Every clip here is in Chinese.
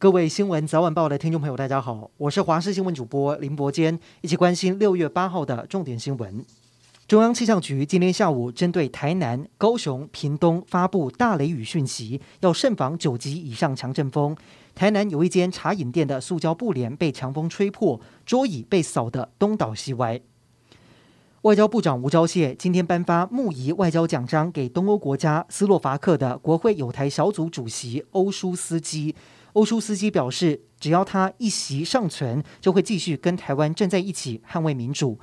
各位新闻早晚报的听众朋友，大家好，我是华视新闻主播林伯坚，一起关心六月八号的重点新闻。中央气象局今天下午针对台南、高雄、屏东发布大雷雨讯息，要慎防九级以上强阵风。台南有一间茶饮店的塑胶布帘被强风吹破，桌椅被扫得东倒西歪。外交部长吴钊燮今天颁发木仪外交奖章给东欧国家斯洛伐克的国会友台小组主席欧舒斯基。欧舒斯基表示，只要他一席尚存，就会继续跟台湾站在一起，捍卫民主。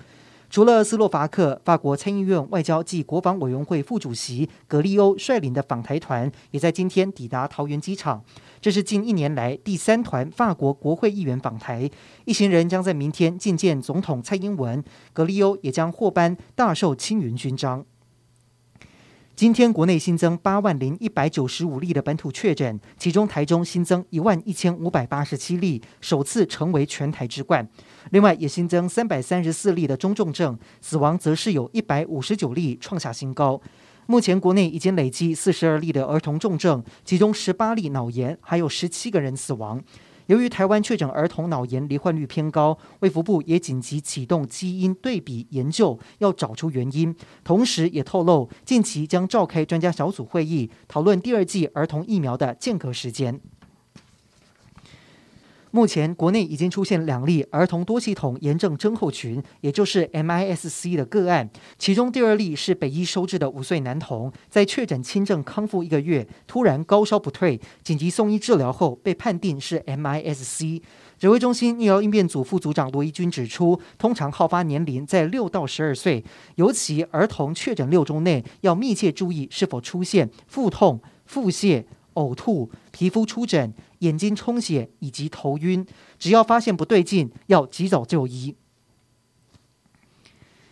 除了斯洛伐克，法国参议院外交及国防委员会副主席格利欧率领的访台团，也在今天抵达桃园机场。这是近一年来第三团法国国会议员访台，一行人将在明天觐见总统蔡英文。格利欧也将获颁大受青云勋章。今天国内新增八万零一百九十五例的本土确诊，其中台中新增一万一千五百八十七例，首次成为全台之冠。另外也新增三百三十四例的中重症，死亡则是有一百五十九例，创下新高。目前国内已经累计四十二例的儿童重症，其中十八例脑炎，还有十七个人死亡。由于台湾确诊儿童脑炎罹患率偏高，卫福部也紧急启动基因对比研究，要找出原因。同时，也透露近期将召开专家小组会议，讨论第二季儿童疫苗的间隔时间。目前国内已经出现两例儿童多系统炎症症候群，也就是 MIS-C 的个案。其中第二例是北医收治的五岁男童，在确诊轻症康复一个月，突然高烧不退，紧急送医治疗后被判定是 MIS-C。指挥中心医疗应变组副组长罗一军指出，通常好发年龄在六到十二岁，尤其儿童确诊六周内要密切注意是否出现腹痛、腹泻。呕吐、皮肤出疹、眼睛充血以及头晕，只要发现不对劲，要及早就医。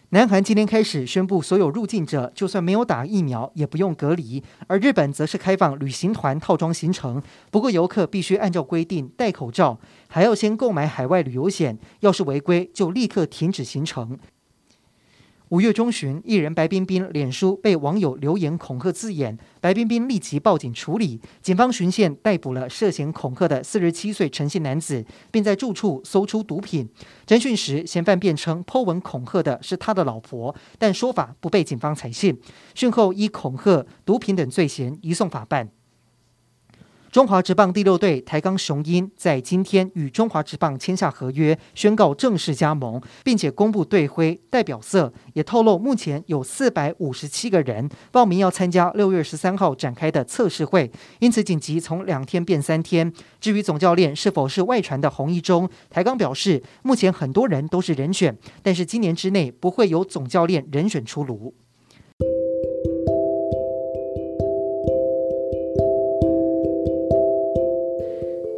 南韩今天开始宣布，所有入境者就算没有打疫苗也不用隔离，而日本则是开放旅行团套装行程，不过游客必须按照规定戴口罩，还要先购买海外旅游险，要是违规就立刻停止行程。五月中旬，艺人白冰冰脸书被网友留言恐吓字眼，白冰冰立即报警处理，警方巡线逮捕了涉嫌恐吓的四十七岁陈姓男子，并在住处搜出毒品。侦讯时，嫌犯辩称 po 文恐吓的是他的老婆，但说法不被警方采信。讯后依恐吓、毒品等罪嫌移送法办。中华职棒第六队台钢雄鹰在今天与中华职棒签下合约，宣告正式加盟，并且公布队徽、代表色，也透露目前有四百五十七个人报名要参加六月十三号展开的测试会，因此紧急从两天变三天。至于总教练是否是外传的洪一中，台钢表示目前很多人都是人选，但是今年之内不会有总教练人选出炉。